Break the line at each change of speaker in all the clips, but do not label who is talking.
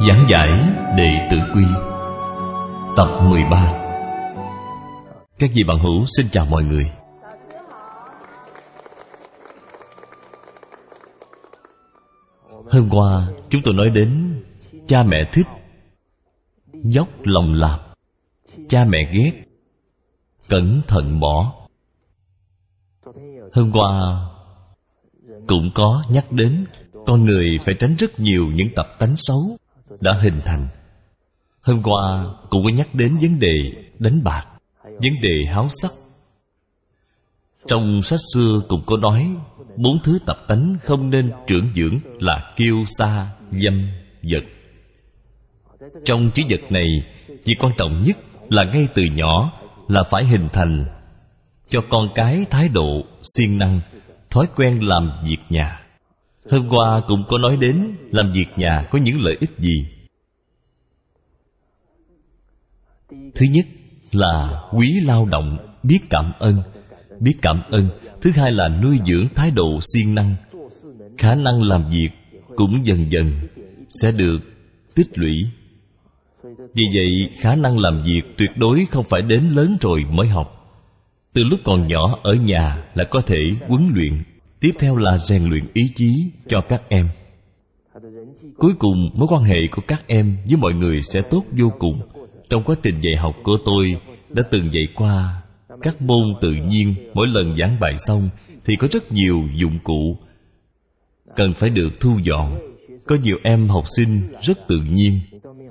Giảng giải Đệ Tử Quy, Tập 13 Các vị bạn hữu, xin chào mọi người. Hôm qua, chúng tôi nói đến Cha mẹ thích, Dốc lòng làm. Cha mẹ ghét, Cẩn thận bỏ. Hôm qua Cũng có nhắc đến Con người phải tránh rất nhiều những tập tánh xấu đã hình thành. Hôm qua, cũng có nhắc đến vấn đề đánh bạc, vấn đề háo sắc. Trong sách xưa cũng có nói, bốn thứ tập tánh không nên trưởng dưỡng là kiêu sa, dâm, vật. Trong trí vật này việc quan trọng nhất là ngay từ nhỏ là phải hình thành cho con cái thái độ siêng năng, thói quen làm việc nhà hôm qua cũng có nói đến làm việc nhà có những lợi ích gì. Thứ nhất là quý lao động, biết cảm ơn. Biết cảm ơn. Thứ hai là nuôi dưỡng thái độ siêng năng. Khả năng làm việc cũng dần dần sẽ được tích lũy. Vì vậy, khả năng làm việc tuyệt đối không phải đến lớn rồi mới học. Từ lúc còn nhỏ ở nhà là có thể huấn luyện tiếp theo là rèn luyện ý chí cho các em. Cuối cùng, mối quan hệ của các em với mọi người sẽ tốt vô cùng. Trong quá trình dạy học của tôi, đã từng dạy qua, các môn tự nhiên mỗi lần giảng bài xong thì có rất nhiều dụng cụ cần phải được thu dọn. Có nhiều em học sinh rất tự nhiên.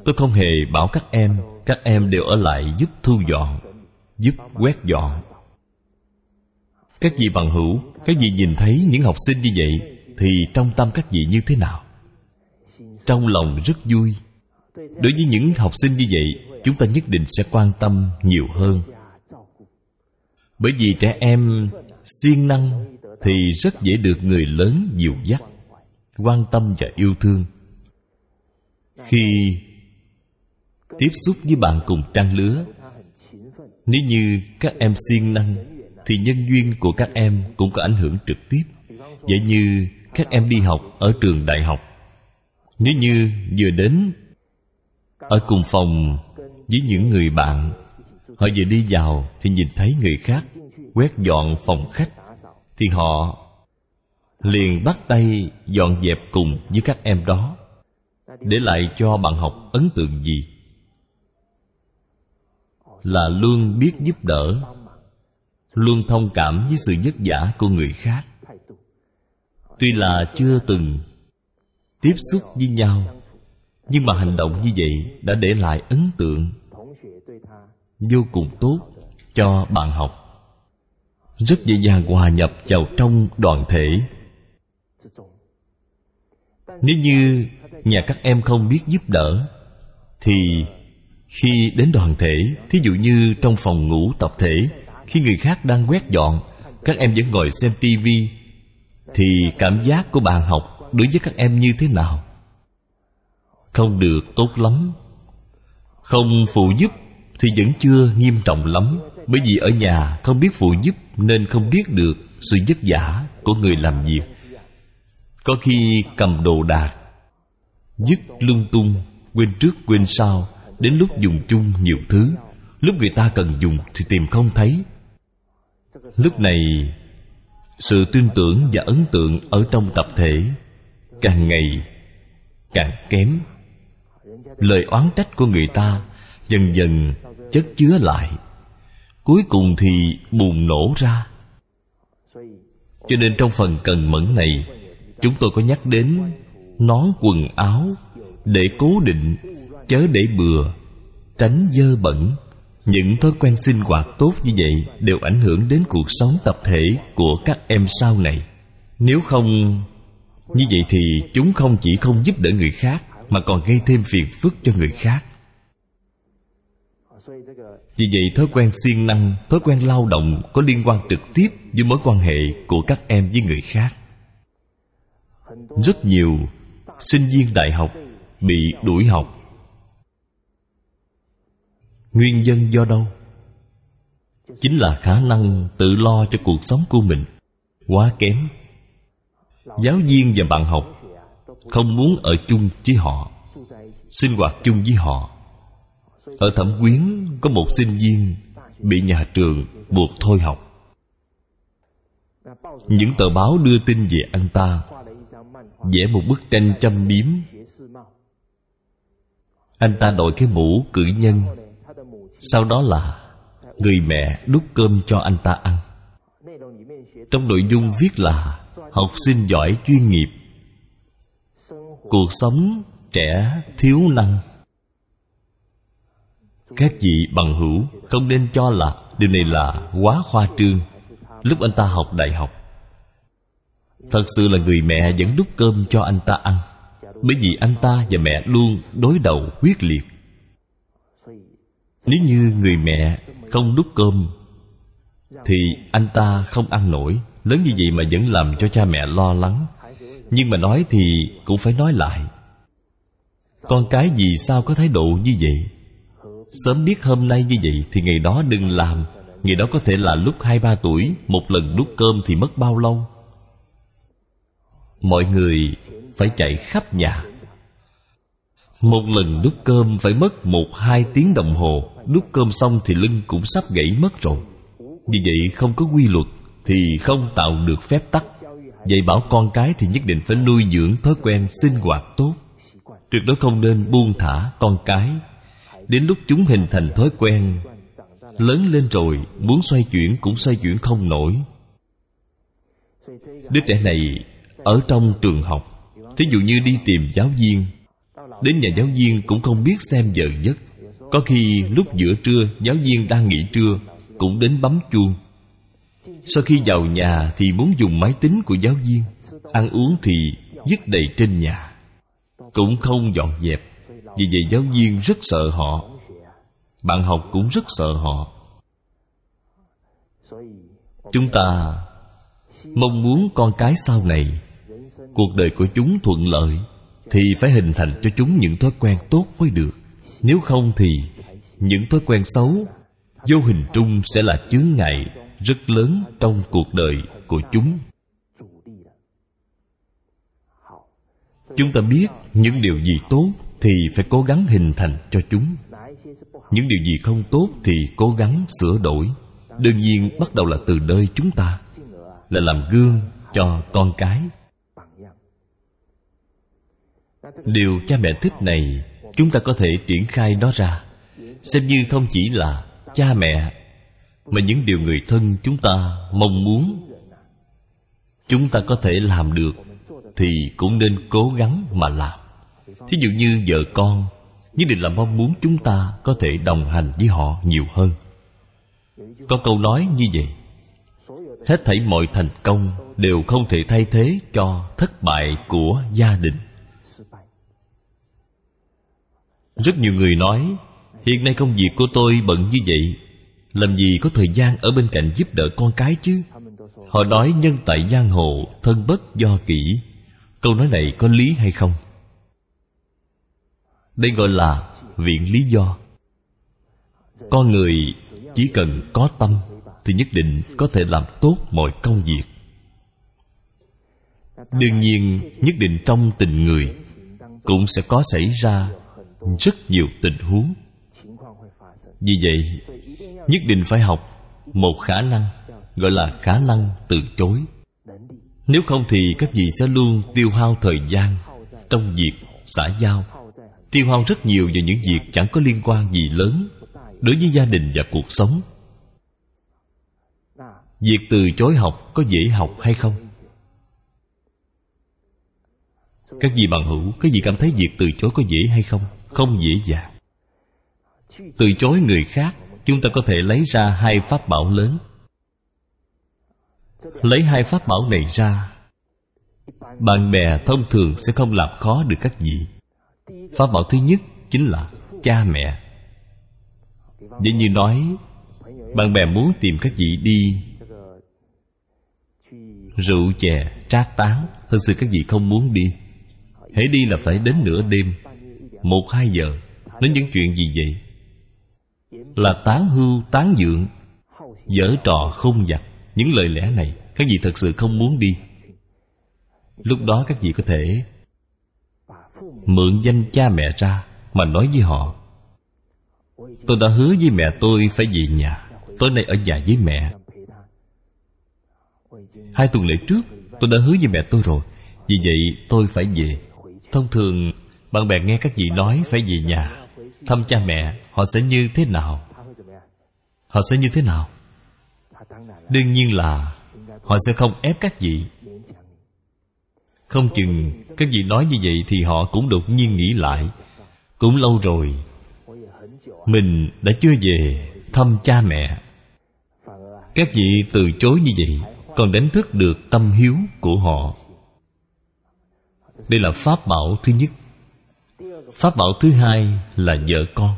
Tôi không hề bảo các em các em đều ở lại giúp thu dọn, giúp quét dọn các vị bằng hữu, các vị nhìn thấy những học sinh như vậy thì trong tâm các vị như thế nào? Trong lòng rất vui. Đối với những học sinh như vậy, chúng ta nhất định sẽ quan tâm nhiều hơn. Bởi vì trẻ em siêng năng thì rất dễ được người lớn dìu dắt, quan tâm và yêu thương. Khi tiếp xúc với bạn cùng trang lứa, nếu như các em siêng năng thì nhân duyên của các em cũng có ảnh hưởng trực tiếp. Vậy như các em đi học ở trường đại học, nếu như vừa đến ở cùng phòng với những người bạn, họ vừa đi vào thì nhìn thấy người khác quét dọn phòng khách, thì họ liền bắt tay dọn dẹp cùng với các em đó, để lại cho bạn học ấn tượng gì. Là luôn biết giúp đỡ luôn thông cảm với sự vất vả của người khác. Tuy là chưa từng tiếp xúc với nhau, nhưng mà hành động như vậy đã để lại ấn tượng vô cùng tốt cho bạn học. Rất dễ dàng hòa nhập vào trong đoàn thể. Nếu như nhà các em không biết giúp đỡ, thì khi đến đoàn thể, thí dụ như trong phòng ngủ tập thể khi người khác đang quét dọn, các em vẫn ngồi xem tivi thì cảm giác của bạn học đối với các em như thế nào? Không được tốt lắm. Không phụ giúp thì vẫn chưa nghiêm trọng lắm, bởi vì ở nhà không biết phụ giúp nên không biết được sự vất vả của người làm việc. Có khi cầm đồ đạc, dứt lung tung, quên trước quên sau, đến lúc dùng chung nhiều thứ. Lúc người ta cần dùng thì tìm không thấy lúc này, sự tin tưởng và ấn tượng ở trong tập thể càng ngày càng kém. Lời oán trách của người ta dần dần chất chứa lại. Cuối cùng thì bùng nổ ra. Cho nên trong phần cần mẫn này, chúng tôi có nhắc đến nón quần áo để cố định, chớ để bừa, tránh dơ bẩn những thói quen sinh hoạt tốt như vậy đều ảnh hưởng đến cuộc sống tập thể của các em sau này. Nếu không như vậy thì chúng không chỉ không giúp đỡ người khác, mà còn gây thêm phiền phức cho người khác. Vì vậy, thói quen siêng năng, thói quen lao động có liên quan trực tiếp với mối quan hệ của các em với người khác. Rất nhiều sinh viên đại học bị đuổi học nguyên nhân do đâu? Chính là khả năng tự lo cho cuộc sống của mình. Quá kém. Giáo viên và bạn học không muốn ở chung với họ, sinh hoạt chung với họ. Ở thẩm quyến, có một sinh viên bị nhà trường buộc thôi học. Những tờ báo đưa tin về anh ta vẽ một bức tranh châm biếm. Anh ta đội cái mũ cử nhân sau đó là người mẹ đút cơm cho anh ta ăn. Trong nội dung viết là học sinh giỏi chuyên nghiệp. Cuộc sống trẻ thiếu năng. Các vị bằng hữu không nên cho là điều này là quá khoa trương. Lúc anh ta học đại học, thật sự là người mẹ vẫn đút cơm cho anh ta ăn. Bởi vì anh ta và mẹ luôn đối đầu quyết liệt nếu như người mẹ không đút cơm, thì anh ta không ăn nổi. Lớn như vậy mà vẫn làm cho cha mẹ lo lắng. Nhưng mà nói thì cũng phải nói lại. Con cái vì sao có thái độ như vậy? Sớm biết hôm nay như vậy thì ngày đó đừng làm. Ngày đó có thể là lúc hai ba tuổi, một lần đút cơm thì mất bao lâu? Mọi người phải chạy khắp nhà. Một lần đút cơm phải mất một hai tiếng đồng hồ đút cơm xong thì lưng cũng sắp gãy mất rồi. Vì vậy không có quy luật thì không tạo được phép tắc. Dạy bảo con cái thì nhất định phải nuôi dưỡng thói quen sinh hoạt tốt. Tuyệt đối không nên buông thả con cái. Đến lúc chúng hình thành thói quen, lớn lên rồi, muốn xoay chuyển cũng xoay chuyển không nổi. Đứa trẻ này ở trong trường học, thí dụ như đi tìm giáo viên, đến nhà giáo viên cũng không biết xem giờ giấc có khi lúc giữa trưa, giáo viên đang nghỉ trưa, cũng đến bấm chuông. Sau khi vào nhà thì muốn dùng máy tính của giáo viên, ăn uống thì dứt đầy trên nhà. Cũng không dọn dẹp, vì vậy giáo viên rất sợ họ. Bạn học cũng rất sợ họ. Chúng ta mong muốn con cái sau này, cuộc đời của chúng thuận lợi, thì phải hình thành cho chúng những thói quen tốt mới được nếu không thì những thói quen xấu, vô hình trung sẽ là chướng ngại rất lớn trong cuộc đời của chúng. Chúng ta biết những điều gì tốt thì phải cố gắng hình thành cho chúng. Những điều gì không tốt thì cố gắng sửa đổi. Đương nhiên, bắt đầu là từ nơi chúng ta, là làm gương cho con cái. Điều cha mẹ thích này chúng ta có thể triển khai nó ra. Xem như không chỉ là cha mẹ, mà những điều người thân chúng ta mong muốn chúng ta có thể làm được thì cũng nên cố gắng mà làm. Thí dụ như vợ con, nhất định là mong muốn chúng ta có thể đồng hành với họ nhiều hơn. Có câu nói như vậy, hết thảy mọi thành công đều không thể thay thế cho thất bại của gia đình. Rất nhiều người nói, hiện nay công việc của tôi bận như vậy, làm gì có thời gian ở bên cạnh giúp đỡ con cái chứ? Họ nói nhân tại giang hồ, thân bất do kỷ. Câu nói này có lý hay không? Đây gọi là viện lý do. Con người chỉ cần có tâm thì nhất định có thể làm tốt mọi công việc. Đương nhiên, nhất định trong tình người cũng sẽ có xảy ra rất nhiều tình huống. Vì vậy, nhất định phải học một khả năng, gọi là khả năng từ chối. Nếu không thì các vị sẽ luôn tiêu hao thời gian trong việc xã giao, tiêu hao rất nhiều vào những việc chẳng có liên quan gì lớn đối với gia đình và cuộc sống. Việc từ chối học có dễ học hay không? Các vị bằng hữu, các vị cảm thấy việc từ chối có dễ hay không? Không dễ dàng. Từ chối người khác chúng ta có thể lấy ra hai pháp bảo lớn. Lấy hai pháp bảo này ra bạn bè thông thường sẽ không làm khó được các vị. Pháp bảo thứ nhất chính là cha mẹ. Vậy như nói Bạn bè muốn tìm các vị đi Rượu chè, trác tán Thật sự các vị không muốn đi. Hãy đi là phải đến nửa đêm. Một hai giờ Nói những chuyện gì vậy? Là tán hưu, tán dượng dở trò không giặt Những lời lẽ này Các vị thật sự không muốn đi. Lúc đó các vị có thể Mượn danh cha mẹ ra Mà nói với họ. Tôi đã hứa với mẹ tôi phải về nhà. Tối nay ở nhà với mẹ. Hai tuần lễ trước Tôi đã hứa với mẹ tôi rồi. Vì vậy tôi phải về. Thông thường bạn bè nghe các vị nói phải về nhà. Thăm cha mẹ, Họ sẽ như thế nào? Họ sẽ như thế nào? Đương nhiên là Họ sẽ không ép các vị. Không chừng Các vị nói như vậy thì họ cũng đột nhiên nghĩ lại. Cũng lâu rồi, Mình đã chưa về Thăm cha mẹ. Các vị từ chối như vậy, Còn đánh thức được tâm hiếu của họ. Đây là pháp bảo thứ nhất. Pháp bảo thứ hai là vợ con.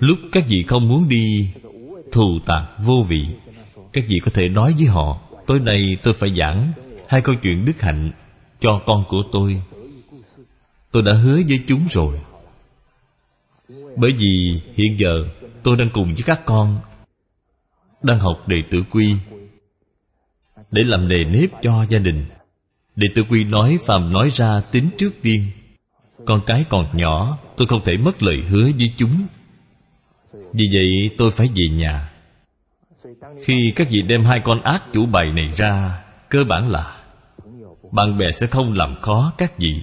Lúc các vị không muốn đi, Thù tạc vô vị, Các vị có thể nói với họ, Tối nay tôi phải giảng Hai câu chuyện đức hạnh Cho con của tôi. Tôi đã hứa với chúng rồi. Bởi vì hiện giờ Tôi đang cùng với các con, Đang học đệ tử quy, Để làm nề nếp cho gia đình. Đệ tử quy nói phàm nói ra tính trước tiên. Con cái còn nhỏ, Tôi không thể mất lời hứa với chúng. Vì vậy, tôi phải về nhà. Khi các vị đem hai con ác chủ bài này ra, Cơ bản là Bạn bè sẽ không làm khó các vị.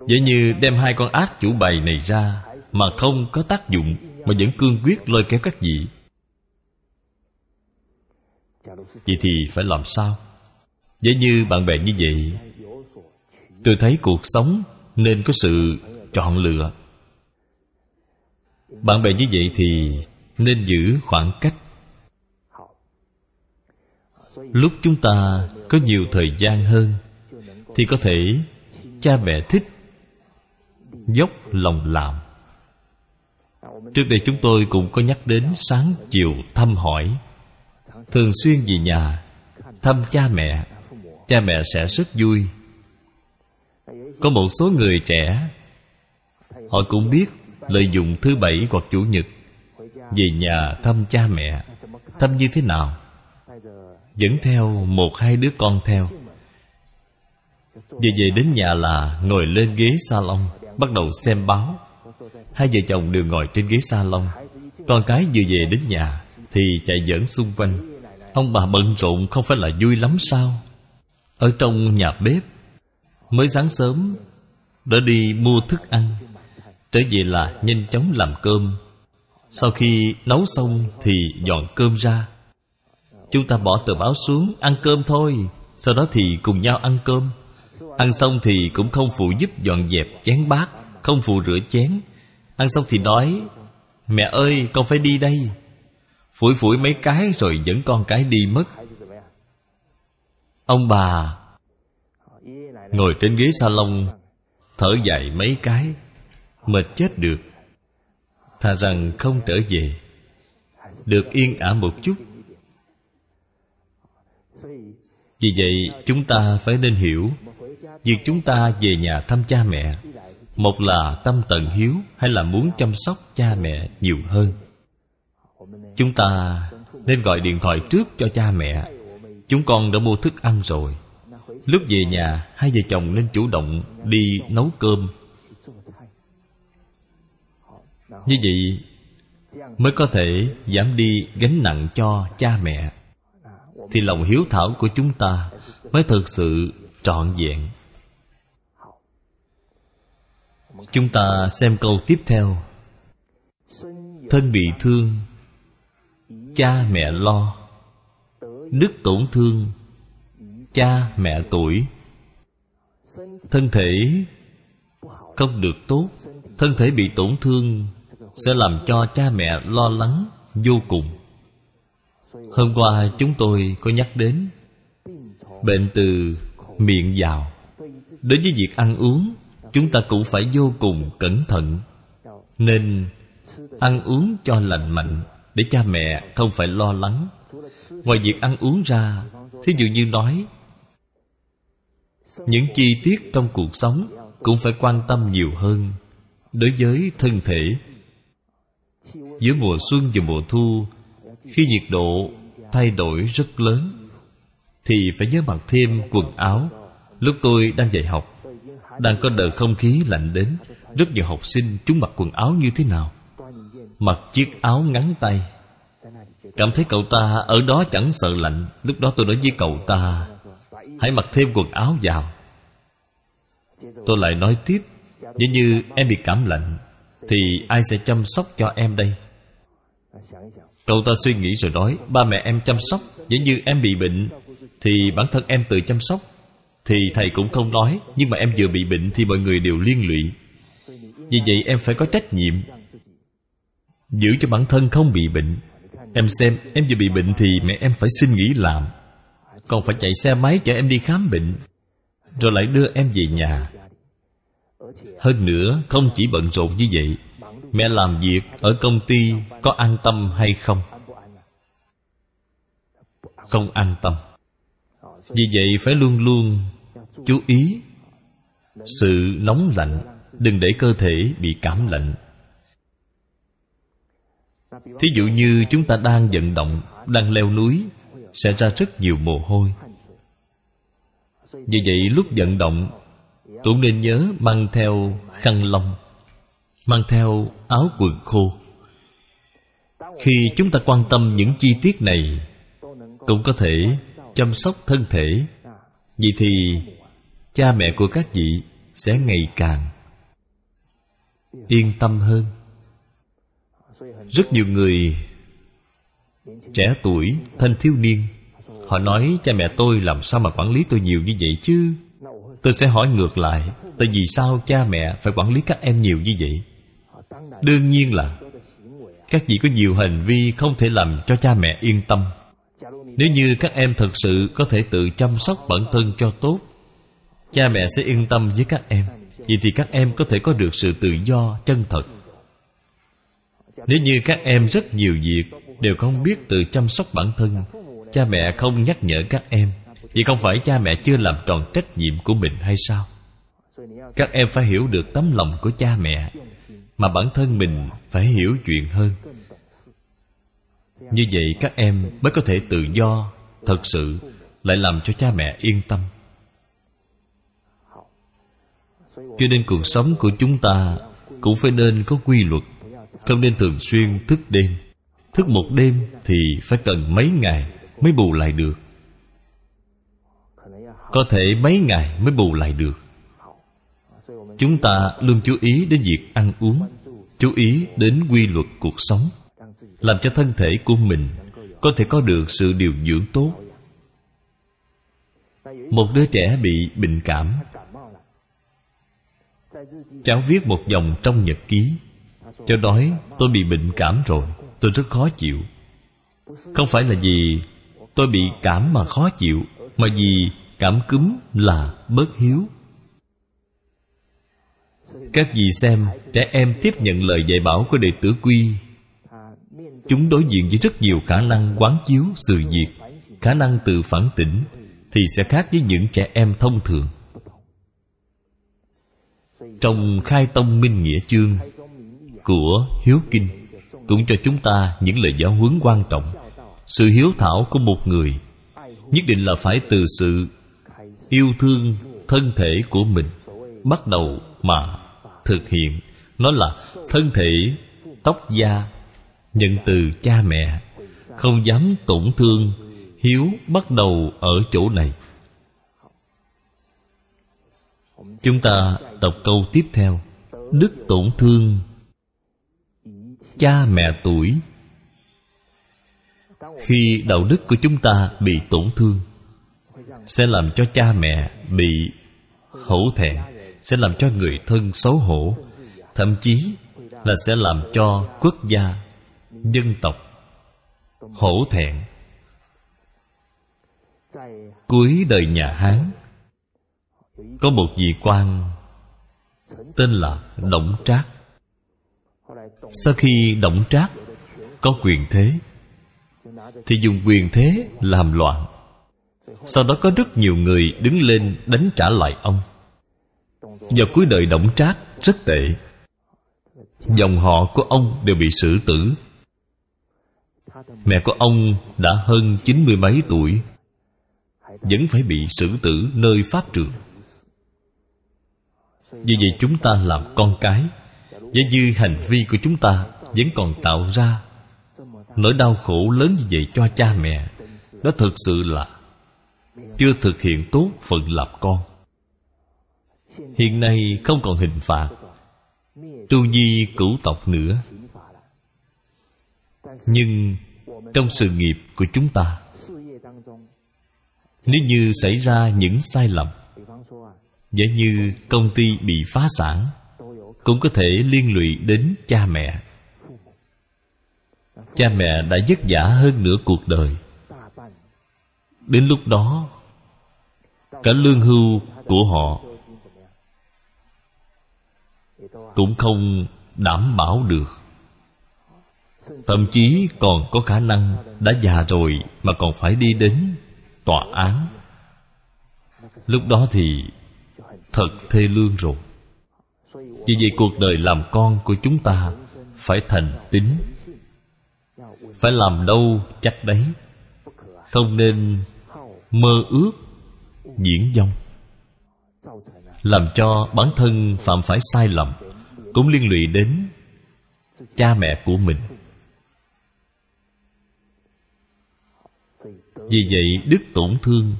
Vậy như đem hai con ác chủ bài này ra Mà không có tác dụng, Mà vẫn cương quyết lôi kéo các vị. Vậy thì phải làm sao? Vậy như bạn bè như vậy Tôi thấy cuộc sống Nên có sự chọn lựa. Bạn bè như vậy thì Nên giữ khoảng cách. Lúc chúng ta có nhiều thời gian hơn Thì có thể cha mẹ thích Dốc lòng làm. Trước đây chúng tôi cũng có nhắc đến sáng chiều thăm hỏi. Thường xuyên về nhà, Thăm cha mẹ Cha mẹ sẽ rất vui. Có một số người trẻ, Họ cũng biết Lợi dụng thứ bảy hoặc chủ nhật Về nhà thăm cha mẹ. Thăm như thế nào? Dẫn theo một hai đứa con theo. Về về đến nhà là ngồi lên ghế salon, Bắt đầu xem báo. Hai vợ chồng đều ngồi trên ghế salon. Con cái vừa về đến nhà Thì chạy dẫn xung quanh. Ông bà bận rộn không phải là vui lắm sao? Ở trong nhà bếp Mới sáng sớm, Đã đi mua thức ăn. Trở về là nhanh chóng làm cơm. Sau khi nấu xong Thì dọn cơm ra. Chúng ta bỏ tờ báo xuống Ăn cơm thôi, Sau đó thì cùng nhau ăn cơm. Ăn xong thì cũng không phụ giúp dọn dẹp chén bát, Không phụ rửa chén. Ăn xong thì nói Mẹ ơi, con phải đi đây. Phủi phủi mấy cái rồi dẫn con cái đi mất. Ông bà Ngồi trên ghế salon, Thở dài mấy cái, Mệt chết được. Thà rằng không trở về, Được yên ả một chút. Vì vậy, chúng ta phải nên hiểu, Việc chúng ta về nhà thăm cha mẹ, Một là tâm tận hiếu Hay là muốn chăm sóc cha mẹ nhiều hơn. Chúng ta nên gọi điện thoại trước cho cha mẹ. Chúng con đã mua thức ăn rồi. Lúc về nhà, Hai vợ chồng nên chủ động đi nấu cơm. Như vậy Mới có thể giảm đi gánh nặng cho cha mẹ. Thì lòng hiếu thảo của chúng ta Mới thực sự trọn vẹn. Chúng ta xem câu tiếp theo. Thân bị thương, Cha mẹ lo, Đức tổn thương Cha mẹ tuổi. Thân thể Không được tốt, Thân thể bị tổn thương Sẽ làm cho cha mẹ lo lắng Vô cùng. Hôm qua chúng tôi có nhắc đến Bệnh từ miệng vào. Đối với việc ăn uống, chúng ta cũng phải vô cùng cẩn thận, nên ăn uống cho lành mạnh để cha mẹ không phải lo lắng. Ngoài việc ăn uống ra, thí dụ như nói những chi tiết trong cuộc sống cũng phải quan tâm nhiều hơn đối với thân thể. Giữa mùa xuân và mùa thu, khi nhiệt độ thay đổi rất lớn, thì phải nhớ mặc thêm quần áo. Lúc tôi đang dạy học, đang có đợt không khí lạnh đến, rất nhiều học sinh chúng mặc quần áo như thế nào? Mặc chiếc áo ngắn tay. Cảm thấy cậu ta ở đó chẳng sợ lạnh, lúc đó tôi nói với cậu ta hãy mặc thêm quần áo vào. Tôi lại nói tiếp, nếu như em bị cảm lạnh, thì ai sẽ chăm sóc cho em đây? Cậu ta suy nghĩ rồi nói, ba mẹ em chăm sóc, nếu như em bị bệnh, thì bản thân em tự chăm sóc. Thì thầy cũng không nói, nhưng mà em vừa bị bệnh thì mọi người đều liên lụy. Vì vậy em phải có trách nhiệm. Giữ cho bản thân không bị bệnh. Em xem, em vừa bị bệnh thì mẹ em phải xin nghỉ làm còn phải chạy xe máy chở em đi khám bệnh, rồi lại đưa em về nhà. Hơn nữa, không chỉ bận rộn như vậy, mẹ làm việc ở công ty có an tâm hay không? Không an tâm. Vì vậy phải luôn luôn chú ý sự nóng lạnh, đừng để cơ thể bị cảm lạnh. Thí dụ như chúng ta đang vận động, đang leo núi sẽ ra rất nhiều mồ hôi. Vì vậy lúc vận động cũng nên nhớ mang theo khăn lông, mang theo áo quần khô. Khi chúng ta quan tâm những chi tiết này, cũng có thể chăm sóc thân thể. Vậy thì, cha mẹ của các vị sẽ ngày càng yên tâm hơn. Rất nhiều người trẻ tuổi, thanh thiếu niên, họ nói, cha mẹ tôi làm sao mà quản lý tôi nhiều như vậy chứ? Tôi sẽ hỏi ngược lại, tại vì sao cha mẹ phải quản lý các em nhiều như vậy? Đương nhiên là, các vị có nhiều hành vi không thể làm cho cha mẹ yên tâm. Nếu như các em thật sự có thể tự chăm sóc bản thân cho tốt, cha mẹ sẽ yên tâm với các em. Vậy thì các em có thể có được sự tự do chân thật. Nếu như các em rất nhiều việc đều không biết tự chăm sóc bản thân. Cha mẹ không nhắc nhở các em. Vì không phải cha mẹ chưa làm tròn trách nhiệm của mình hay sao? Các em phải hiểu được tấm lòng của cha mẹ, mà bản thân mình phải hiểu chuyện hơn. Như vậy các em mới có thể tự do, thật sự lại làm cho cha mẹ yên tâm. Cho nên cuộc sống của chúng ta cũng phải nên có quy luật, không nên thường xuyên thức đêm thức một đêm thì phải cần mấy ngày mới bù lại được? Có thể mấy ngày mới bù lại được? Chúng ta luôn chú ý đến việc ăn uống, chú ý đến quy luật cuộc sống, làm cho thân thể của mình có thể có được sự điều dưỡng tốt. Một đứa trẻ bị bệnh cảm. Cháu viết một dòng trong nhật ký cháu nói tôi bị bệnh cảm rồi tôi rất khó chịu. Không phải là vì tôi bị cảm mà khó chịu, mà vì cảm cúm là bớt hiếu. Các vị xem, trẻ em tiếp nhận lời dạy bảo của đệ tử quy. Chúng đối diện với rất nhiều khả năng quán chiếu sự việc, khả năng tự phản tỉnh thì sẽ khác với những trẻ em thông thường. Trong khai tông minh nghĩa chương của hiếu kinh cũng cho chúng ta những lời giáo huấn quan trọng. Sự hiếu thảo của một người nhất định là phải từ sự yêu thương thân thể của mình bắt đầu mà thực hiện. Nó là thân thể, tóc da, nhận từ cha mẹ, không dám tổn thương, hiếu bắt đầu ở chỗ này. Chúng ta đọc câu tiếp theo. Đức tổn thương cha mẹ tuổi khi đạo đức của chúng ta bị tổn thương, sẽ làm cho cha mẹ bị hổ thẹn, sẽ làm cho người thân xấu hổ, thậm chí là sẽ làm cho quốc gia, dân tộc hổ thẹn cuối đời nhà hán, có một vị quan tên là Đổng Trác. Sau khi động Trác có quyền thế, thì dùng quyền thế làm loạn. Sau đó có rất nhiều người đứng lên đánh trả lại ông. Vào cuối đời động Trác rất tệ. Dòng họ của ông đều bị xử tử. Mẹ của ông đã hơn chín mươi mấy tuổi Vẫn phải bị xử tử nơi pháp trường vì vậy chúng ta làm con cái Giả như hành vi của chúng ta Vẫn còn tạo ra, Nỗi đau khổ lớn như vậy cho cha mẹ, Đó thực sự là Chưa thực hiện tốt phận lập con. Hiện nay không còn hình phạt Tru di cửu tộc nữa. Nhưng Trong sự nghiệp của chúng ta, Nếu như xảy ra những sai lầm Giả như công ty bị phá sản cũng có thể liên lụy đến cha mẹ. Cha mẹ đã vất vả hơn nửa cuộc đời. Đến lúc đó, Cả lương hưu của họ Cũng không đảm bảo được. Thậm chí còn có khả năng Đã già rồi Mà còn phải đi đến tòa án. Lúc đó thì Thật thê lương rồi. Vì vậy cuộc đời làm con của chúng ta Phải thành tín. Phải làm đâu chắc đấy. Không nên mơ ước diễn dông Làm cho bản thân phạm phải sai lầm Cũng liên lụy đến cha mẹ của mình. Vì vậy đức tổn thương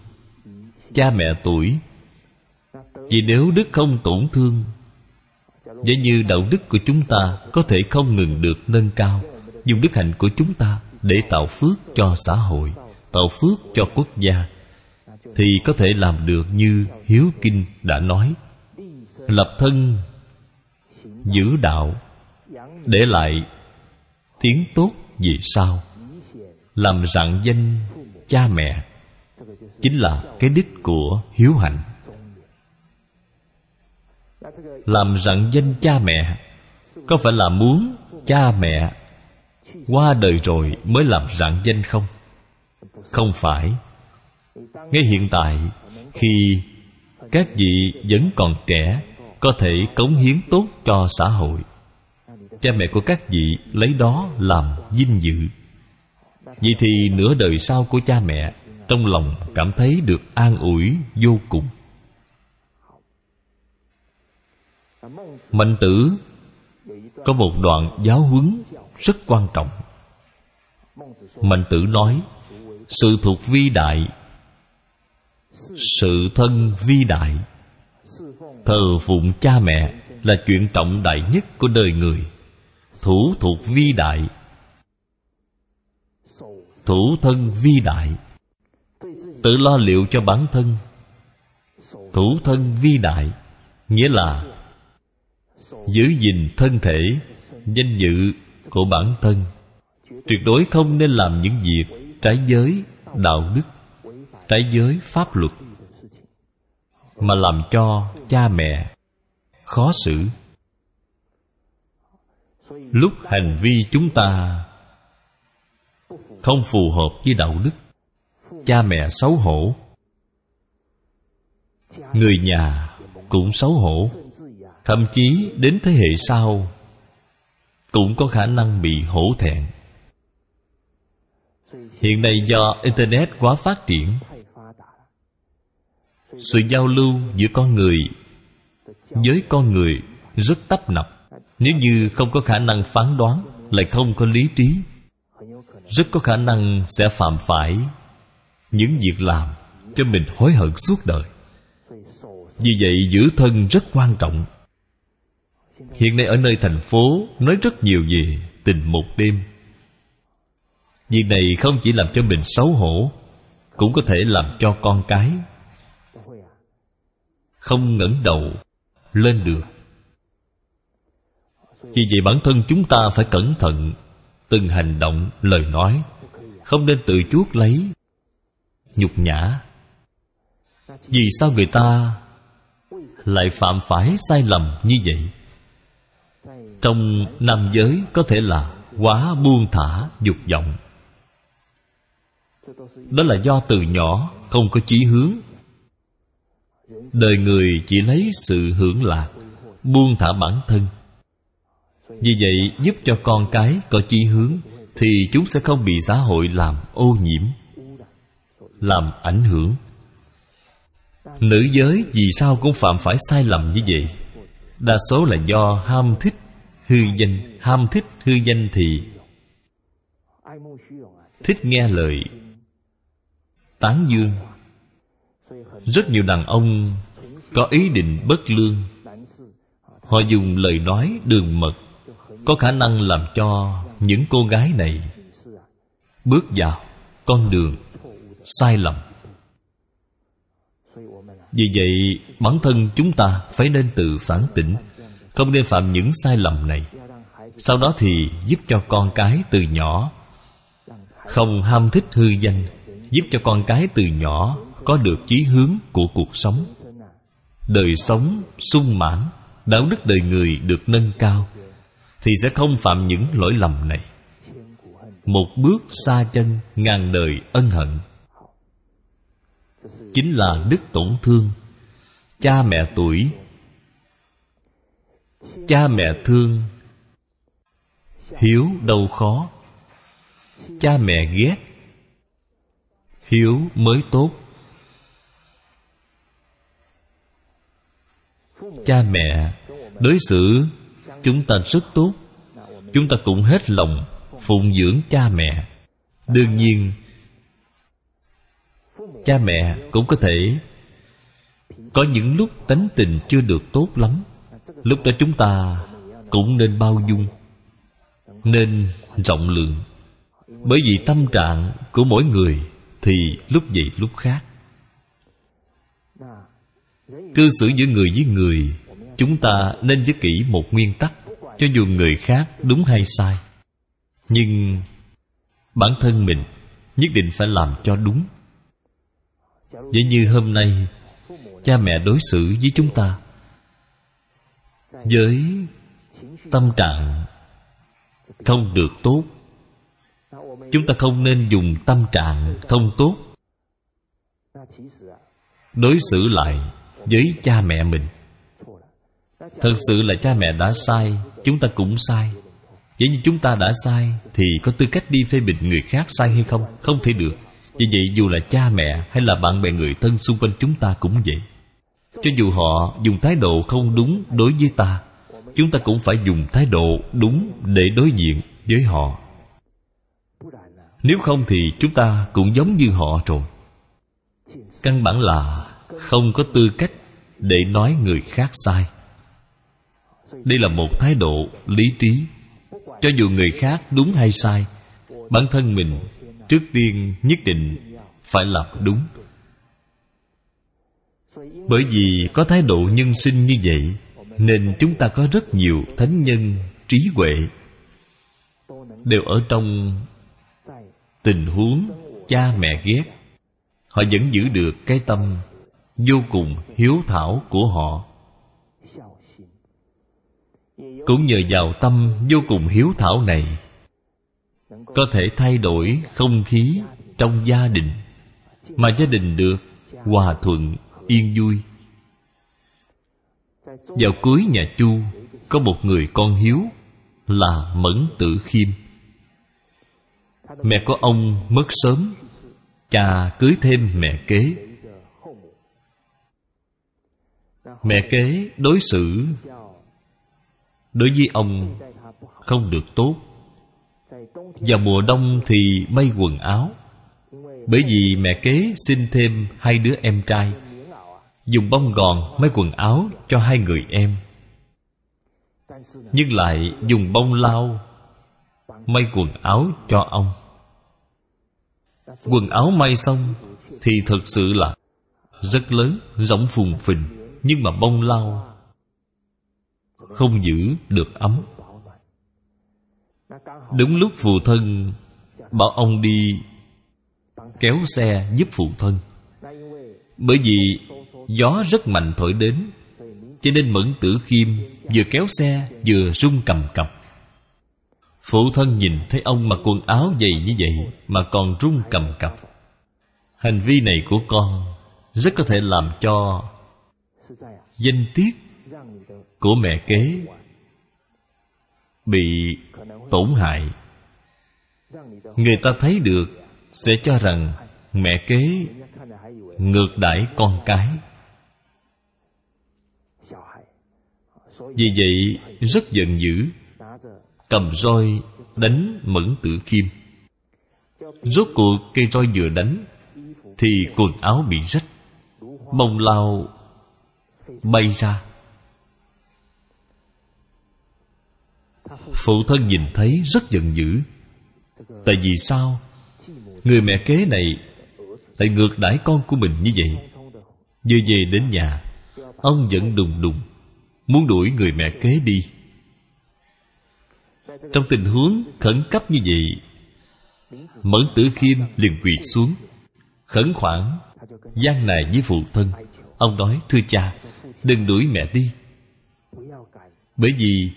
Cha mẹ tuổi. Vì nếu đức không tổn thương Giả như đạo đức của chúng ta Có thể không ngừng được nâng cao. Dùng đức hạnh của chúng ta Để tạo phước cho xã hội, Tạo phước cho quốc gia, Thì có thể làm được như Hiếu Kinh đã nói. Lập thân, Giữ đạo, Để lại Tiếng tốt về sau Làm rạng danh cha mẹ Chính là cái đích của hiếu hạnh làm rặng danh cha mẹ, có phải là muốn cha mẹ qua đời rồi mới làm rạng danh không? Không phải. Ngay hiện tại, khi các vị vẫn còn trẻ, có thể cống hiến tốt cho xã hội, cha mẹ của các vị lấy đó làm vinh dự. Vậy thì nửa đời sau của cha mẹ, trong lòng cảm thấy được an ủi vô cùng. Mạnh tử có một đoạn giáo huấn rất quan trọng. Mạnh tử nói, Sự thuộc vi đại, Sự thân vi đại, Thờ phụng cha mẹ Là chuyện trọng đại nhất của đời người Thủ thuộc vi đại, Thủ thân vi đại Tự lo liệu cho bản thân, Thủ thân vi đại, Nghĩa là giữ gìn thân thể, danh dự của bản thân. Tuyệt đối không nên làm những việc trái giới, đạo đức, trái giới pháp luật mà làm cho cha mẹ khó xử. Lúc hành vi chúng ta không phù hợp với đạo đức, cha mẹ xấu hổ, người nhà cũng xấu hổ thậm chí đến thế hệ sau, cũng có khả năng bị hổ thẹn. Hiện nay do internet quá phát triển, sự giao lưu giữa con người với con người rất tấp nập. Nếu như không có khả năng phán đoán, lại không có lý trí, rất có khả năng sẽ phạm phải những việc làm cho mình hối hận suốt đời. Vì vậy, giữ thân rất quan trọng. Hiện nay ở nơi thành phố Nói rất nhiều về tình một đêm. Việc này không chỉ làm cho mình xấu hổ Cũng có thể làm cho con cái Không ngẩng đầu Lên được. Vì vậy bản thân chúng ta phải cẩn thận Từng hành động, lời nói Không nên tự chuốc lấy Nhục nhã. Vì sao người ta lại phạm phải sai lầm như vậy? Trong nam giới có thể là quá buông thả, dục vọng. Đó là do từ nhỏ không có chí hướng. Đời người chỉ lấy sự hưởng lạc, buông thả bản thân. Vì vậy, giúp cho con cái có chí hướng thì chúng sẽ không bị xã hội làm ô nhiễm, làm ảnh hưởng. Nữ giới vì sao cũng phạm phải sai lầm như vậy? Đa số là do ham thích hư danh ham thích, hư danh thì thích nghe lời. Tán dương. Rất nhiều đàn ông có ý định bất lương. Họ dùng lời nói đường mật, có khả năng làm cho những cô gái này bước vào con đường sai lầm. Vì vậy, bản thân chúng ta phải nên tự phản tỉnh không nên phạm những sai lầm này. Sau đó thì giúp cho con cái từ nhỏ. Không ham thích hư danh, giúp cho con cái từ nhỏ có được chí hướng của cuộc sống. Đời sống sung mãn, đạo đức đời người được nâng cao, thì sẽ không phạm những lỗi lầm này. Một bước xa chân ngàn đời ân hận. Chính là đức tổn thương. Cha mẹ tuổi cha mẹ thương, hiếu đâu khó. Cha mẹ ghét, hiếu mới tốt. Cha mẹ đối xử chúng ta rất tốt. Chúng ta cũng hết lòng phụng dưỡng cha mẹ. Đương nhiên, cha mẹ cũng có thể có những lúc tánh tình chưa được tốt lắm lúc đó chúng ta cũng nên bao dung, nên rộng lượng. Bởi vì tâm trạng của mỗi người thì lúc vậy lúc khác. Cư xử giữa người với người, chúng ta nên nhớ kỹ một nguyên tắc, cho dù người khác đúng hay sai. Nhưng bản thân mình nhất định phải làm cho đúng. Vậy như hôm nay, Cha mẹ đối xử với chúng ta với tâm trạng không được tốt, Chúng ta không nên dùng tâm trạng không tốt Đối xử lại với cha mẹ mình. Thật sự là cha mẹ đã sai, Chúng ta cũng sai. Vậy như chúng ta đã sai Thì có tư cách đi phê bình người khác sai hay không? Không thể được. Vì vậy dù là cha mẹ hay là bạn bè người thân xung quanh chúng ta cũng vậy. Cho dù họ dùng thái độ không đúng đối với ta, Chúng ta cũng phải dùng thái độ đúng để đối diện với họ. Nếu không thì chúng ta cũng giống như họ rồi. Căn bản là không có tư cách để nói người khác sai. Đây là một thái độ lý trí. Cho dù người khác đúng hay sai, bản thân mình trước tiên nhất định phải làm đúng bởi vì có thái độ nhân sinh như vậy, nên chúng ta có rất nhiều thánh nhân trí huệ. Đều ở trong tình huống cha mẹ ghét. Họ vẫn giữ được cái tâm vô cùng hiếu thảo của họ. Cũng nhờ vào tâm vô cùng hiếu thảo này, có thể thay đổi không khí trong gia đình, mà gia đình được hòa thuận yên vui. Vào cuối nhà chu, có một người con hiếu là mẫn tử khiêm. Mẹ của ông mất sớm, cha cưới thêm mẹ kế. Mẹ kế đối xử đối với ông không được tốt. Vào mùa đông thì may quần áo, bởi vì mẹ kế sinh thêm hai đứa em trai dùng bông gòn may quần áo cho hai người em. Nhưng lại dùng bông lau may quần áo cho ông. Quần áo may xong thì thật sự là rất lớn rỗng phùng phình, nhưng mà bông lau không giữ được ấm. Đúng lúc phụ thân bảo ông đi kéo xe giúp phụ thân. Bởi vì gió rất mạnh thổi đến, cho nên mẫn tử khiêm vừa kéo xe vừa rung cầm cập. Phụ thân nhìn thấy ông mặc quần áo dày như vậy mà còn rung cầm cập. Hành vi này của con rất có thể làm cho danh tiết của mẹ kế bị tổn hại. Người ta thấy được sẽ cho rằng mẹ kế ngược đãi con cái. Vì vậy, rất giận dữ, cầm roi đánh mẫn tử khiêm. Rốt cuộc cây roi vừa đánh, thì quần áo bị rách mông lao bay ra. Phụ thân nhìn thấy rất giận dữ. Tại vì sao? Người mẹ kế này lại ngược đãi con của mình như vậy. Vừa về đến nhà, ông vẫn đùng đùng muốn đuổi người mẹ kế đi. Trong tình huống khẩn cấp như vậy, mẫn tử khiêm liền quỳ xuống, khẩn khoản, gian nài với phụ thân. Ông nói, thưa cha, đừng đuổi mẹ đi. Bởi vì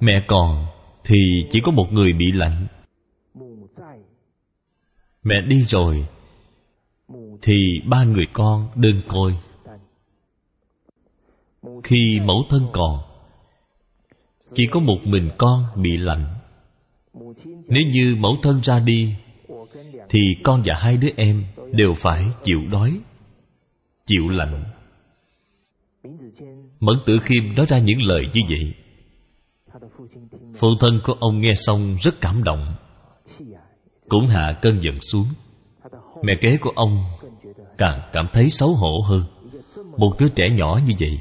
mẹ còn thì chỉ có một người bị lạnh. Mẹ đi rồi thì ba người con đơn côi khi mẫu thân còn. Chỉ có một mình con bị lạnh. Nếu như mẫu thân ra đi, thì con và hai đứa em đều phải chịu đói, chịu lạnh. Mẫn tử khiêm nói ra những lời như vậy. Phụ thân của ông nghe xong rất cảm động. Cũng hạ cơn giận xuống. Mẹ kế của ông càng cảm thấy xấu hổ hơn. Một đứa trẻ nhỏ như vậy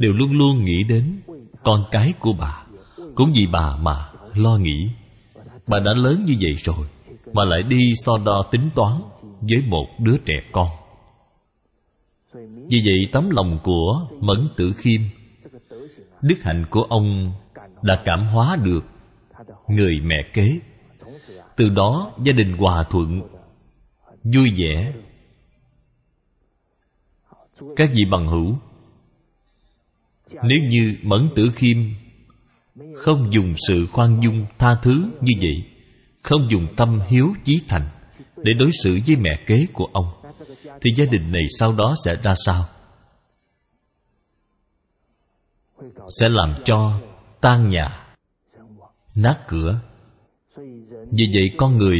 đều luôn luôn nghĩ đến con cái của bà. Cũng vì bà mà lo nghĩ. Bà đã lớn như vậy rồi, mà lại đi so đo tính toán với một đứa trẻ con. Vì vậy, tấm lòng của mẫn tử khiêm, đức hạnh của ông đã cảm hóa được người mẹ kế. Từ đó, gia đình hòa thuận, vui vẻ. Các vị bằng hữu nếu như mẫn tử khiêm không dùng sự khoan dung tha thứ như vậy, không dùng tâm hiếu chí thành để đối xử với mẹ kế của ông, thì gia đình này sau đó sẽ ra sao? Sẽ làm cho tan nhà, nát cửa. Vì vậy con người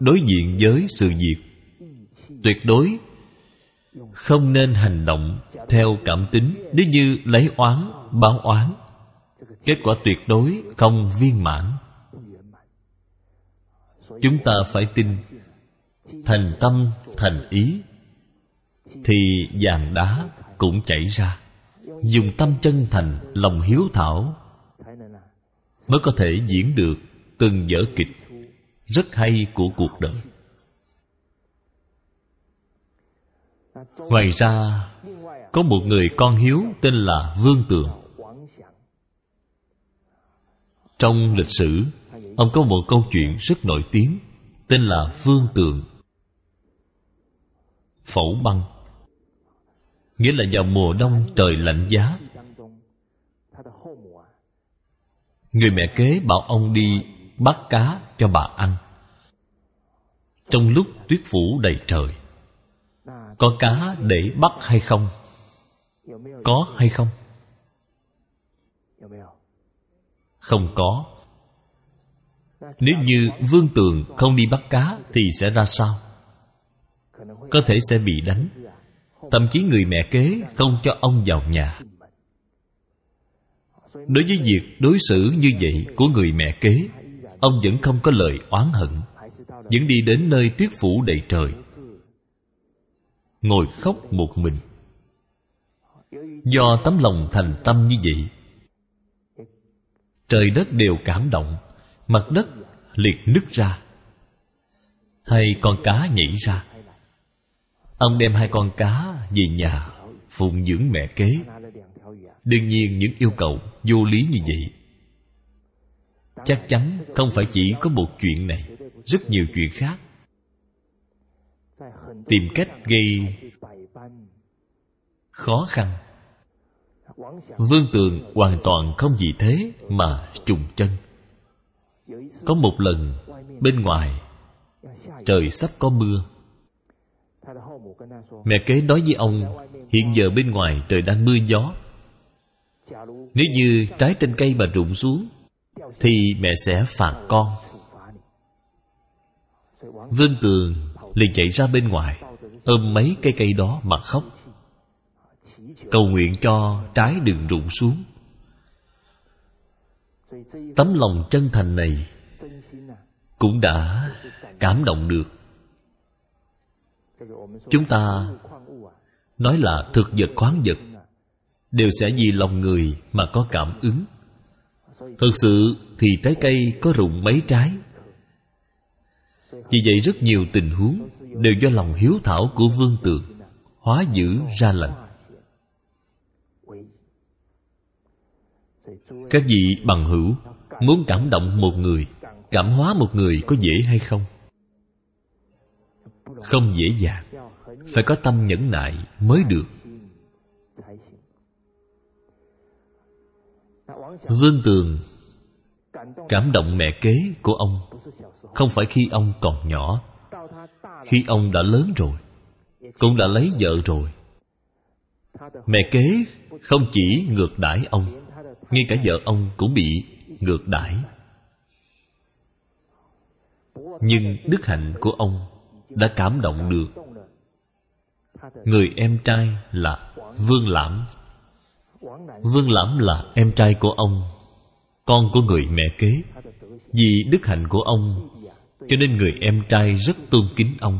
đối diện với sự việc tuyệt đối không nên hành động theo cảm tính. Nếu như lấy oán, báo oán, kết quả tuyệt đối không viên mãn. Chúng ta phải tin thành tâm, thành ý, thì vàng đá cũng chảy ra. Dùng tâm chân thành, lòng hiếu thảo mới có thể diễn được từng vở kịch rất hay của cuộc đời. Ngoài ra, có một người con hiếu tên là vương tường. Trong lịch sử, ông có một câu chuyện rất nổi tiếng tên là vương tường. Phẫu băng, nghĩa là vào mùa đông trời lạnh giá. Người mẹ kế bảo ông đi bắt cá cho bà ăn. Trong lúc tuyết phủ đầy trời có cá để bắt hay không? Có hay không? Không có. Nếu như vương tường không đi bắt cá thì sẽ ra sao? Có thể sẽ bị đánh. Thậm chí người mẹ kế không cho ông vào nhà. Đối với việc đối xử như vậy của người mẹ kế, ông vẫn không có lời oán hận. Vẫn đi đến nơi tuyết phủ đầy trời ngồi khóc một mình. Do tấm lòng thành tâm như vậy, trời đất đều cảm động, mặt đất liệt nứt ra, hai con cá nhảy ra. Ông đem hai con cá về nhà phụng dưỡng mẹ kế. Đương nhiên những yêu cầu vô lý như vậy. Chắc chắn không phải chỉ có một chuyện này, rất nhiều chuyện khác tìm cách gây khó khăn. Vương tường hoàn toàn không vì thế mà trùng chân. Có một lần, bên ngoài, trời sắp có mưa. Mẹ kế nói với ông, hiện giờ bên ngoài trời đang mưa gió. Nếu như trái trên cây mà rụng xuống, thì mẹ sẽ phạt con. Vương tường liền chạy ra bên ngoài, ôm mấy cây cây đó mà khóc. Cầu nguyện cho trái đừng rụng xuống. Tấm lòng chân thành này cũng đã cảm động được. Chúng ta nói là thực vật khoáng vật, đều sẽ vì lòng người mà có cảm ứng. Thực sự thì trái cây có rụng mấy trái? Vì vậy rất nhiều tình huống đều do lòng hiếu thảo của vương tường hóa dữ ra lành. Các vị bằng hữu, muốn cảm động một người, cảm hóa một người có dễ hay không? Không dễ dàng, phải có tâm nhẫn nại mới được. Vương tường, cảm động mẹ kế của ông không phải khi ông còn nhỏ. Khi ông đã lớn rồi, cũng đã lấy vợ rồi. Mẹ kế không chỉ ngược đãi ông, ngay cả vợ ông cũng bị ngược đãi. Nhưng đức hạnh của ông đã cảm động được. Người em trai là vương lãm. Vương lãm là em trai của ông, con của người mẹ kế. Vì đức hạnh của ông cho nên người em trai rất tôn kính ông.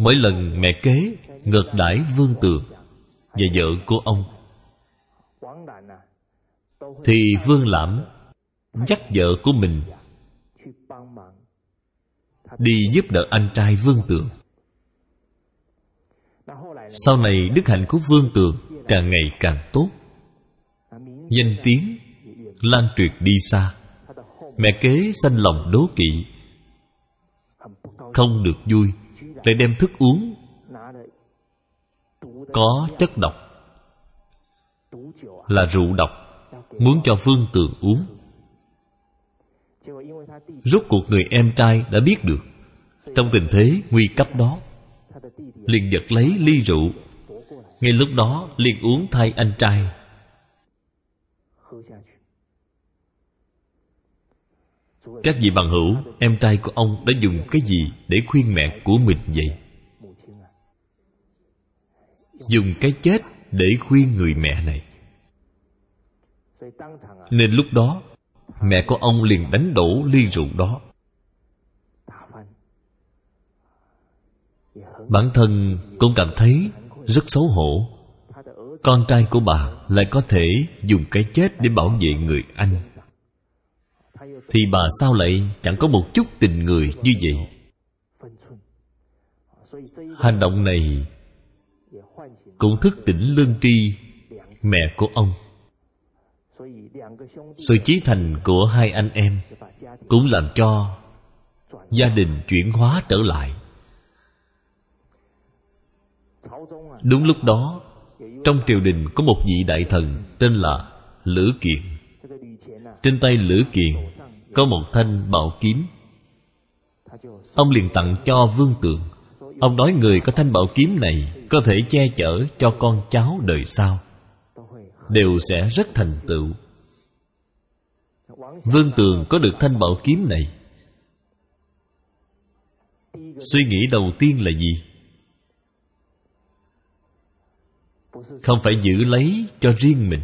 Mỗi lần mẹ kế ngược đãi vương tường và vợ của ông, thì vương lãm dắt vợ của mình đi giúp đỡ anh trai vương tường. Sau này đức hạnh của vương tường càng ngày càng tốt. Danh tiếng lan truyền đi xa. Mẹ kế sanh lòng đố kỵ không được vui, lại đem thức uống. Có chất độc là rượu độc, muốn cho phương tường uống. Rốt cuộc người em trai đã biết được, trong tình thế nguy cấp đó, liền giật lấy ly rượu. Ngay lúc đó liền uống thay anh trai. Các vị bằng hữu, em trai của ông đã dùng cái gì để khuyên mẹ của mình vậy? Dùng cái chết để khuyên người mẹ này. Nên lúc đó, mẹ của ông liền đánh đổ ly rượu đó. Bản thân cũng cảm thấy rất xấu hổ. Con trai của bà lại có thể dùng cái chết để bảo vệ người anh thì bà sao lại chẳng có một chút tình người như vậy? Hành động này cũng thức tỉnh lương tri mẹ của ông. Sự chí thành của hai anh em cũng làm cho gia đình chuyển hóa trở lại. Đúng lúc đó, trong triều đình có một vị đại thần tên là lữ kiện. Trên tay lữ kiện có một thanh bảo kiếm. Ông liền tặng cho vương tường. Ông nói người có thanh bảo kiếm này có thể che chở cho con cháu đời sau. Đều sẽ rất thành tựu. Vương tường có được thanh bảo kiếm này. Suy nghĩ đầu tiên là gì? Không phải giữ lấy cho riêng mình.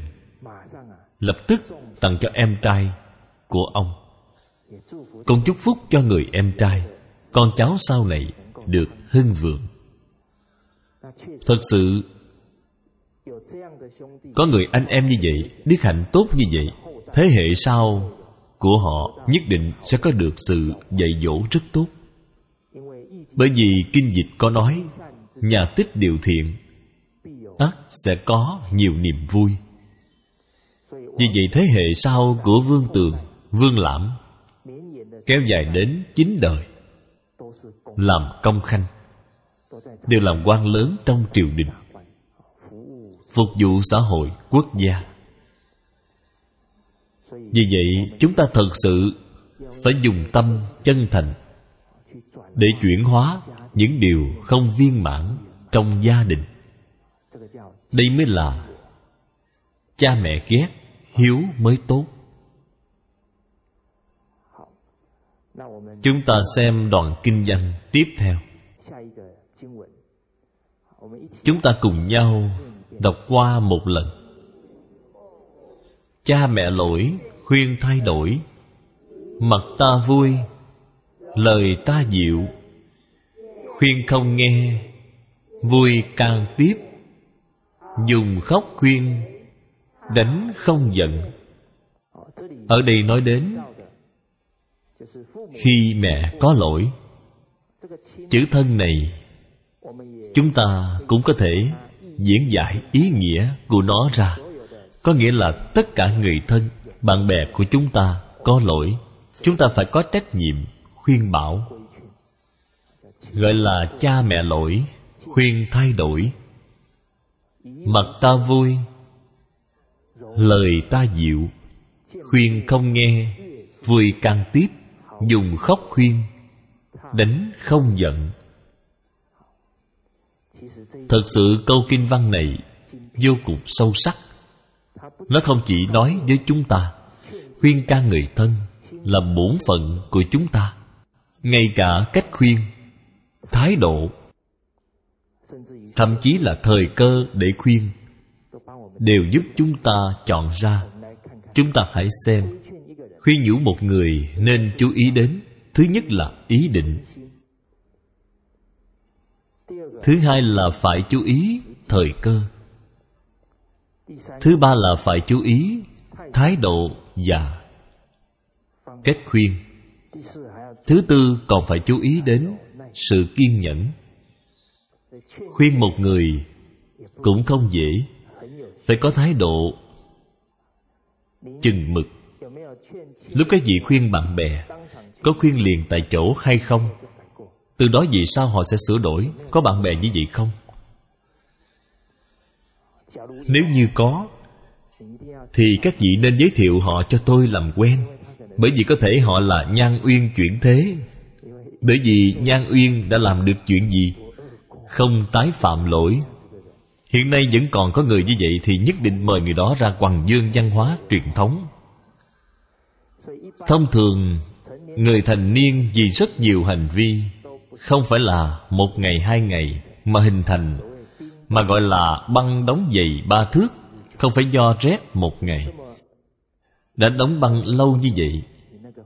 Lập tức tặng cho em trai của ông con chúc phúc cho người em trai, con cháu sau này được hưng vượng. Thật sự, có người anh em như vậy, đức hạnh tốt như vậy, thế hệ sau của họ nhất định sẽ có được sự dạy dỗ rất tốt. Bởi vì kinh dịch có nói, nhà tích điều thiện ắt sẽ có nhiều niềm vui. Vì vậy thế hệ sau của vương tường, vương lãm kéo dài đến chín đời. Làm công khanh, đều làm quan lớn trong triều đình, phục vụ xã hội quốc gia. Vì vậy, chúng ta thật sự phải dùng tâm chân thành để chuyển hóa những điều không viên mãn trong gia đình. Đây mới là cha mẹ ghét, hiếu mới tốt. Chúng ta xem đoạn kinh văn tiếp theo. Chúng ta cùng nhau đọc qua một lần. Cha mẹ lỗi, khuyên thay đổi. Mặt ta vui, lời ta dịu. Khuyên không nghe, vui càng tiếp. Dùng khóc khuyên, đánh không giận. Ở đây nói đến khi mẹ có lỗi, chữ thân này chúng ta cũng có thể diễn giải ý nghĩa của nó ra. Có nghĩa là tất cả người thân, bạn bè của chúng ta có lỗi, chúng ta phải có trách nhiệm khuyên bảo. Gọi là cha mẹ lỗi, khuyên thay đổi. Mặt ta vui, lời ta dịu, khuyên không nghe, vui càng tiếp dùng khóc khuyên, đánh không giận. Thật sự câu kinh văn này vô cùng sâu sắc. Nó không chỉ nói với chúng ta, khuyên ca người thân là bổn phận của chúng ta. Ngay cả cách khuyên, thái độ, thậm chí là thời cơ để khuyên, đều giúp chúng ta chọn ra. Chúng ta hãy xem khuyên nhủ một người nên chú ý đến, thứ nhất là ý định. Thứ hai là phải chú ý thời cơ. Thứ ba là phải chú ý thái độ và cách khuyên. Thứ tư còn phải chú ý đến sự kiên nhẫn. Khuyên một người cũng không dễ, phải có thái độ chừng mực lúc các vị khuyên bạn bè có khuyên liền tại chỗ hay không? Từ đó vì sao họ sẽ sửa đổi? Có bạn bè như vậy không? Nếu như có, thì các vị nên giới thiệu họ cho tôi làm quen, bởi vì có thể họ là nhan uyên chuyển thế. Bởi vì nhan uyên đã làm được chuyện gì? Không tái phạm lỗi. Hiện nay vẫn còn có người như vậy thì nhất định mời người đó ra quần dương văn hóa truyền thống thông thường, người thành niên vì rất nhiều hành vi, không phải là một ngày hai ngày mà hình thành, mà gọi là băng đóng dày ba thước, không phải do rét một ngày. Đã đóng băng lâu như vậy,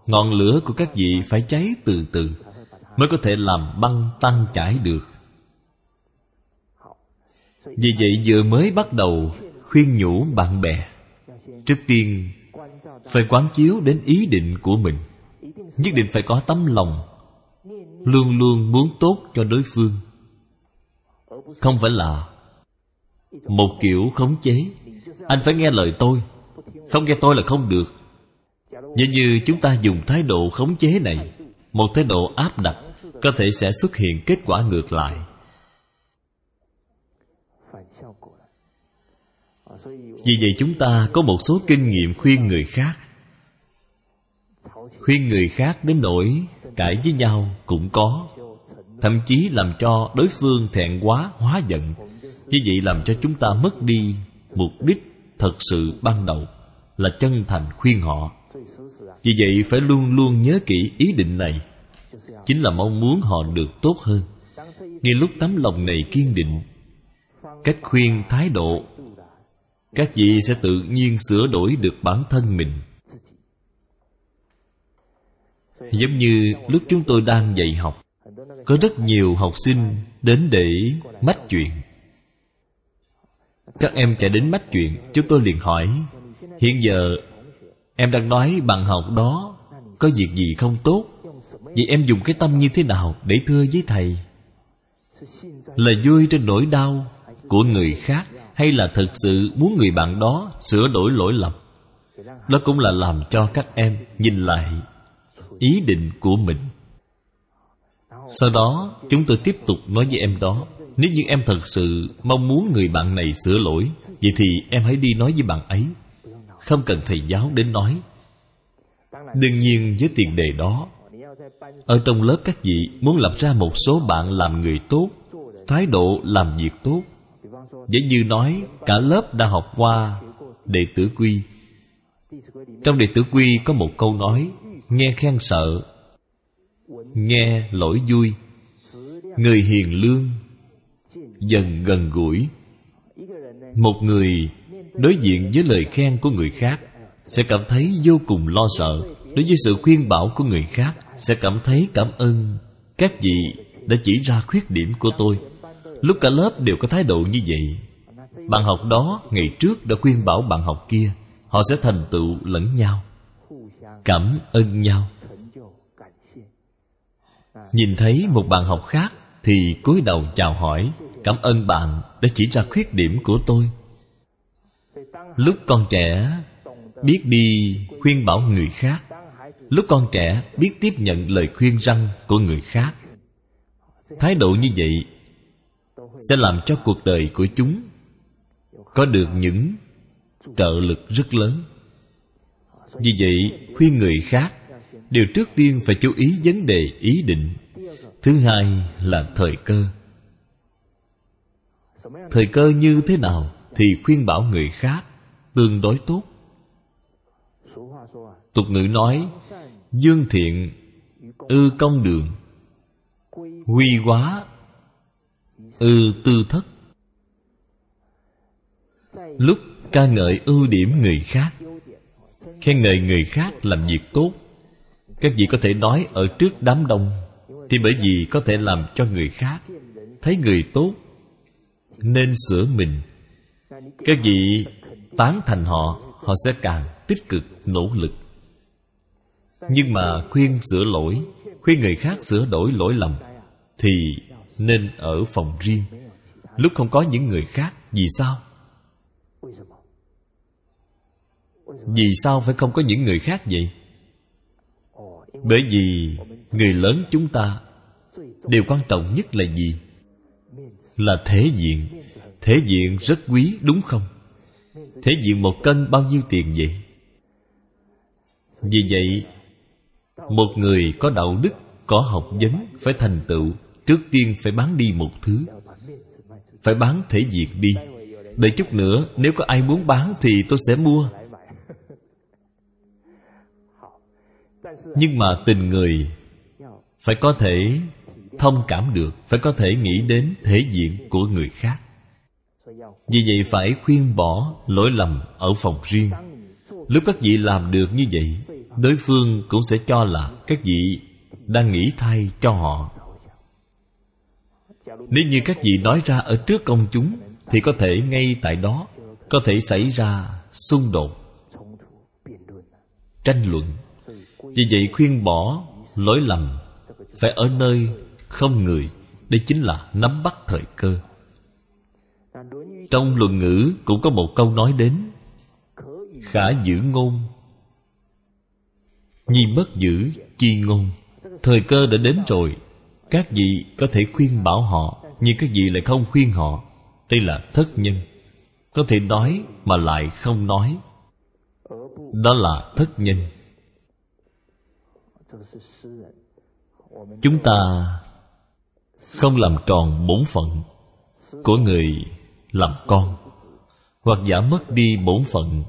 ngọn lửa của các vị phải cháy từ từ mới có thể làm băng tan chảy được. Vì vậy vừa mới bắt đầu khuyên nhủ bạn bè, trước tiên phải quán chiếu đến ý định của mình. Nhất định phải có tấm lòng, luôn luôn muốn tốt cho đối phương. Không phải là một kiểu khống chế. Anh phải nghe lời tôi. Không nghe tôi là không được. Nếu như chúng ta dùng thái độ khống chế này, một thái độ áp đặt, có thể sẽ xuất hiện kết quả ngược lại. Vì vậy chúng ta có một số kinh nghiệm khuyên người khác. Khuyên người khác đến nỗi cãi với nhau cũng có, thậm chí làm cho đối phương thẹn quá, hóa giận. Như vậy làm cho chúng ta mất đi mục đích thật sự ban đầu, là chân thành khuyên họ. Vì vậy phải luôn luôn nhớ kỹ ý định này. Chính là mong muốn họ được tốt hơn. Ngay lúc tấm lòng này kiên định, cách khuyên thái độ các vị sẽ tự nhiên sửa đổi được bản thân mình. Giống như lúc chúng tôi đang dạy học, có rất nhiều học sinh đến để mách chuyện. Các em chạy đến mách chuyện, chúng tôi liền hỏi, hiện giờ em đang nói bằng học đó có việc gì không tốt? Vậy em dùng cái tâm như thế nào để thưa với thầy? Là vui trên nỗi đau của người khác hay là thực sự muốn người bạn đó sửa đổi lỗi lầm? Đó cũng là làm cho các em nhìn lại ý định của mình. Sau đó, chúng tôi tiếp tục nói với em đó, Nếu như em thật sự mong muốn người bạn này sửa lỗi, Vậy thì em hãy đi nói với bạn ấy. Không cần thầy giáo đến nói. Đương nhiên, với tiền đề đó, Ở trong lớp các vị muốn lập ra một số bạn làm người tốt, Thái độ làm việc tốt Giống như nói, cả lớp đã học qua đệ tử quy. Trong đệ tử quy có một câu nói, Nghe khen sợ, Nghe lỗi vui. Người hiền lương, Dần gần gũi. Một người đối diện với lời khen của người khác Sẽ cảm thấy vô cùng lo sợ. Đối với sự khuyên bảo của người khác Sẽ cảm thấy cảm ơn. Các vị đã chỉ ra khuyết điểm của tôi. Lúc cả lớp đều có thái độ như vậy. Bạn học đó ngày trước đã khuyên bảo bạn học kia, Họ sẽ thành tựu lẫn nhau, Cảm ơn nhau. Nhìn thấy một bạn học khác Thì cúi đầu chào hỏi, Cảm ơn bạn đã chỉ ra khuyết điểm của tôi. Lúc con trẻ Biết đi khuyên bảo người khác, Lúc con trẻ biết tiếp nhận lời khuyên răng của người khác, Thái độ như vậy sẽ làm cho cuộc đời của chúng Có được những trợ lực rất lớn. Vì vậy, khuyên người khác, Điều trước tiên phải chú ý vấn đề ý định. Thứ hai là thời cơ. Thời cơ như thế nào Thì khuyên bảo người khác Tương đối tốt. Tục ngữ nói, Dương thiện Ư công đường. Huy hóa Ư tư thất. Lúc ca ngợi ưu điểm người khác, Khen ngợi người khác làm việc tốt, Các vị có thể nói ở trước đám đông Thì bởi vì có thể làm cho người khác Thấy người tốt, Nên sửa mình. Các vị tán thành họ Họ sẽ càng tích cực, nỗ lực. Nhưng mà khuyên sửa lỗi, Khuyên người khác sửa đổi lỗi lầm Thì nên ở phòng riêng Lúc không có những người khác, Vì sao? Vì sao phải không có những người khác vậy? Bởi vì người lớn chúng ta, Điều quan trọng nhất là gì? Là thể diện Thể diện rất quý, đúng không? Thể diện một cân bao nhiêu tiền vậy? Vì vậy, Một người có đạo đức, Có học vấn Phải thành tựu Trước tiên phải bán đi một thứ. Phải bán thể diện đi. Đợi chút nữa, Nếu có ai muốn bán Thì tôi sẽ mua. Nhưng mà tình người Phải có thể thông cảm được, Phải có thể nghĩ đến thể diện của người khác. Vì vậy phải khuyên bỏ lỗi lầm ở phòng riêng. Lúc các vị làm được như vậy, Đối phương cũng sẽ cho là các vị đang nghĩ thay cho họ. Nếu như các vị nói ra ở trước công chúng, Thì có thể ngay tại đó Có thể xảy ra xung đột. Tranh luận. Vì vậy khuyên bỏ lỗi lầm, Phải ở nơi không người, Đây chính là nắm bắt thời cơ. Trong luận ngữ cũng có một câu nói đến, Khả giữ ngôn. Nhi bất giữ chi ngôn. Thời cơ đã đến rồi các vị có thể khuyên bảo họ, Nhưng các vị lại không khuyên họ. Đây là thất nhân. Có thể nói mà lại không nói. Đó là thất nhân. Chúng ta không làm tròn bổn phận của người làm con, hoặc giả mất đi bổn phận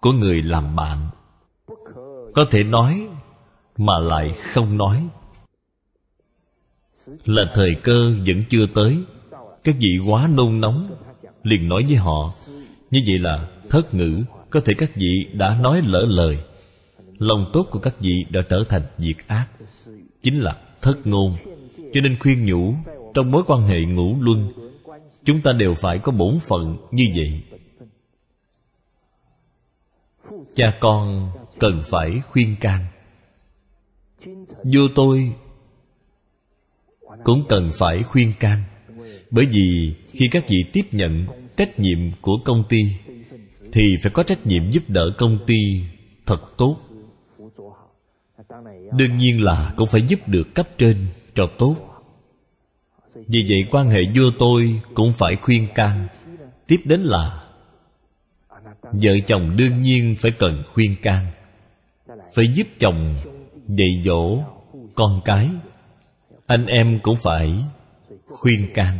của người làm bạn. Có thể nói mà lại không nói là thời cơ vẫn chưa tới. Các vị quá nôn nóng, liền nói với họ, như vậy là thất ngữ, có thể các vị đã nói lỡ lời. Lòng tốt của các vị đã trở thành việc ác, chính là thất ngôn. Cho nên khuyên nhủ, trong mối quan hệ ngũ luân, chúng ta đều phải có bổn phận như vậy. Cha con cần phải khuyên can. Vô tôi cũng cần phải khuyên can. Bởi vì khi các vị tiếp nhận trách nhiệm của công ty, thì phải có trách nhiệm giúp đỡ công ty thật tốt. Đương nhiên là cũng phải giúp được cấp trên cho tốt. Vì vậy quan hệ vua tôi cũng phải khuyên can. Tiếp đến là, vợ chồng đương nhiên phải cần khuyên can. Phải giúp chồng dạy dỗ con cái anh em cũng phải khuyên can.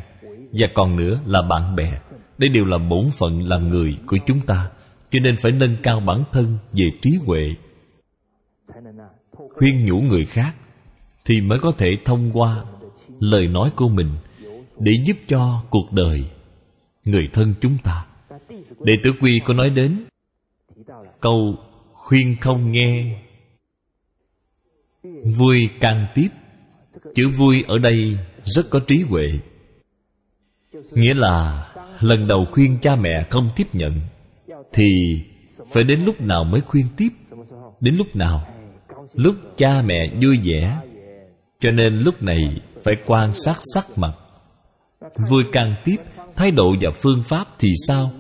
Và còn nữa là bạn bè. Đây đều là bổn phận làm người của chúng ta, cho nên phải nâng cao bản thân về trí huệ. Khuyên nhủ người khác thì mới có thể thông qua lời nói của mình để giúp cho cuộc đời người thân chúng ta. Đệ tử quy có nói đến câu khuyên không nghe, vui can tiếp chữ vui ở đây rất có trí huệ. Nghĩa là lần đầu khuyên cha mẹ không tiếp nhận, thì phải đến lúc nào mới khuyên tiếp? Đến lúc nào? Lúc cha mẹ vui vẻ. Cho nên lúc này phải quan sát sắc mặt. Vui càng tiếp, thái độ và phương pháp thì sao?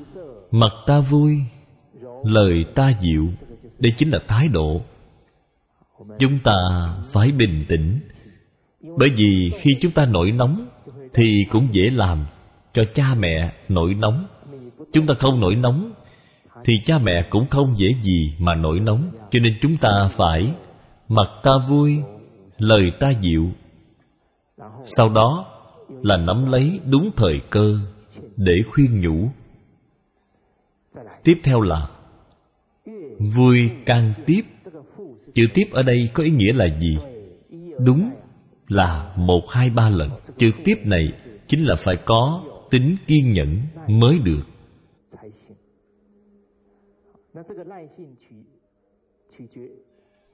Mặt ta vui, lời ta dịu. Đây chính là thái độ. Chúng ta phải bình tĩnh bởi vì khi chúng ta nổi nóng thì cũng dễ làm cho cha mẹ nổi nóng. Chúng ta không nổi nóng thì cha mẹ cũng không dễ gì mà nổi nóng. Cho nên chúng ta phải mặt ta vui, lời ta dịu. Sau đó là nắm lấy đúng thời cơ để khuyên nhủ. Tiếp theo là vui can tiếp. Chữ tiếp ở đây có ý nghĩa là gì? Đúng là một hai ba lần. Trực tiếp này chính là phải có tính kiên nhẫn mới được.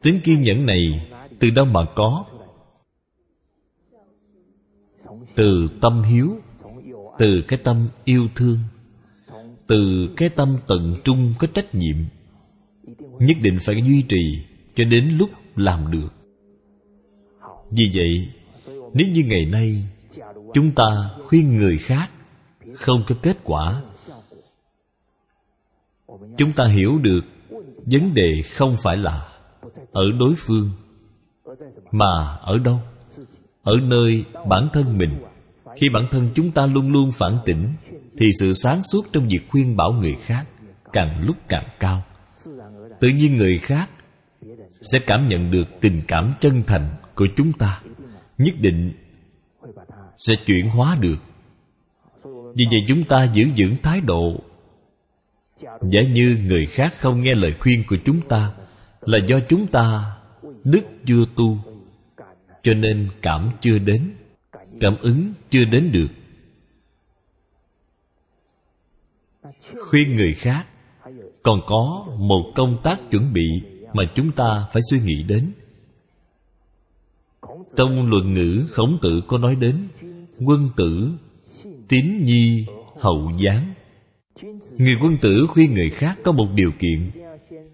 Tính kiên nhẫn này từ đâu mà có? Từ tâm hiếu, từ cái tâm yêu thương, từ cái tâm tận trung có trách nhiệm. Nhất định phải duy trì cho đến lúc làm được vì vậy, nếu như ngày nay chúng ta khuyên người khác không có kết quả, chúng ta hiểu được vấn đề không phải là ở đối phương, mà ở đâu? Ở nơi bản thân mình. Khi bản thân chúng ta luôn luôn phản tỉnh, thì sự sáng suốt trong việc khuyên bảo người khác càng lúc càng cao. Tự nhiên người khác sẽ cảm nhận được tình cảm chân thành của chúng ta. Nhất định sẽ chuyển hóa được. Vì vậy chúng ta giữ vững thái độ. Giả như người khác không nghe lời khuyên của chúng ta là do chúng ta đức chưa tu, cho nên cảm chưa đến, cảm ứng chưa đến được. Khuyên người khác còn có một công tác chuẩn bị mà chúng ta phải suy nghĩ đến. Trong luận ngữ khổng tử có nói đến quân tử tín nhi hậu giáng. người quân tử khuyên người khác có một điều kiện.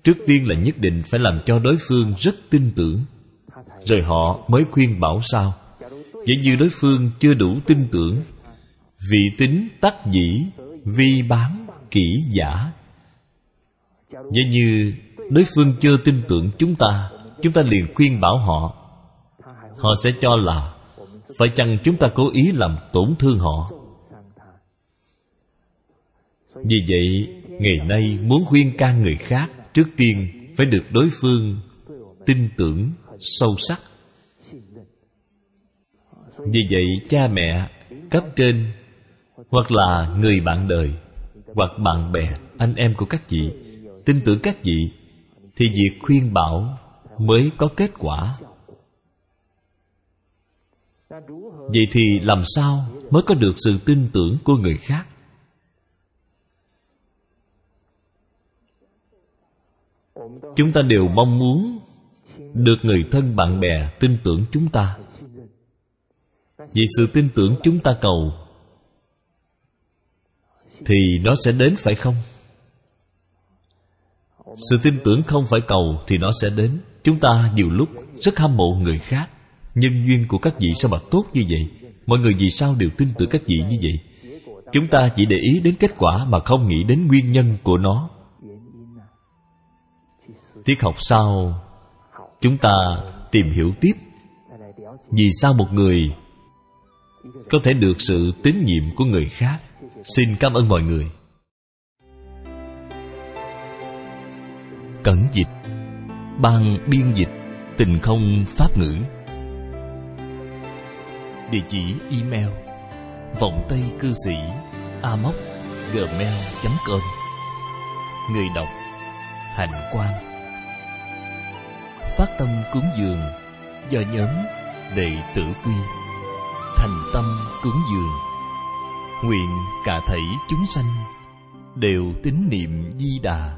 Trước tiên là nhất định phải làm cho đối phương rất tin tưởng. Rồi họ mới khuyên bảo sao? Vậy như đối phương chưa đủ tin tưởng, Vị tính tắc dĩ, Vi bán kỹ giả. Vậy như đối phương chưa tin tưởng chúng ta Chúng ta liền khuyên bảo họ. Họ sẽ cho là Phải chăng chúng ta cố ý làm tổn thương họ? Vì vậy, Ngày nay muốn khuyên can người khác, Trước tiên phải được đối phương Tin tưởng sâu sắc. Vì vậy, cha mẹ, cấp trên, hoặc là người bạn đời, hoặc bạn bè, anh em của các vị tin tưởng các vị thì việc khuyên bảo mới có kết quả. Vậy thì làm sao mới có được sự tin tưởng của người khác? Chúng ta đều mong muốn được người thân bạn bè tin tưởng chúng ta. Vì sự tin tưởng chúng ta cầu, thì nó sẽ đến phải không? Sự tin tưởng không phải cầu thì nó sẽ đến. Chúng ta nhiều lúc rất hâm mộ người khác. Nhân duyên của các vị sao mà tốt như vậy? Mọi người vì sao đều tin tưởng các vị như vậy? Chúng ta chỉ để ý đến kết quả mà không nghĩ đến nguyên nhân của nó. Tiết học sau, chúng ta tìm hiểu tiếp. Vì sao một người có thể được sự tín nhiệm của người khác? Xin cảm ơn mọi người. Cẩn dịch. Ban biên dịch, tình không pháp ngữ. Địa chỉ email, vọng tây cư sĩ amoc gmail com. Người đọc, hạnh quan phát tâm cúng dường, do nhóm đệ tử quy. Thành tâm cúng dường, nguyện cả thảy chúng sanh đều tín niệm di đà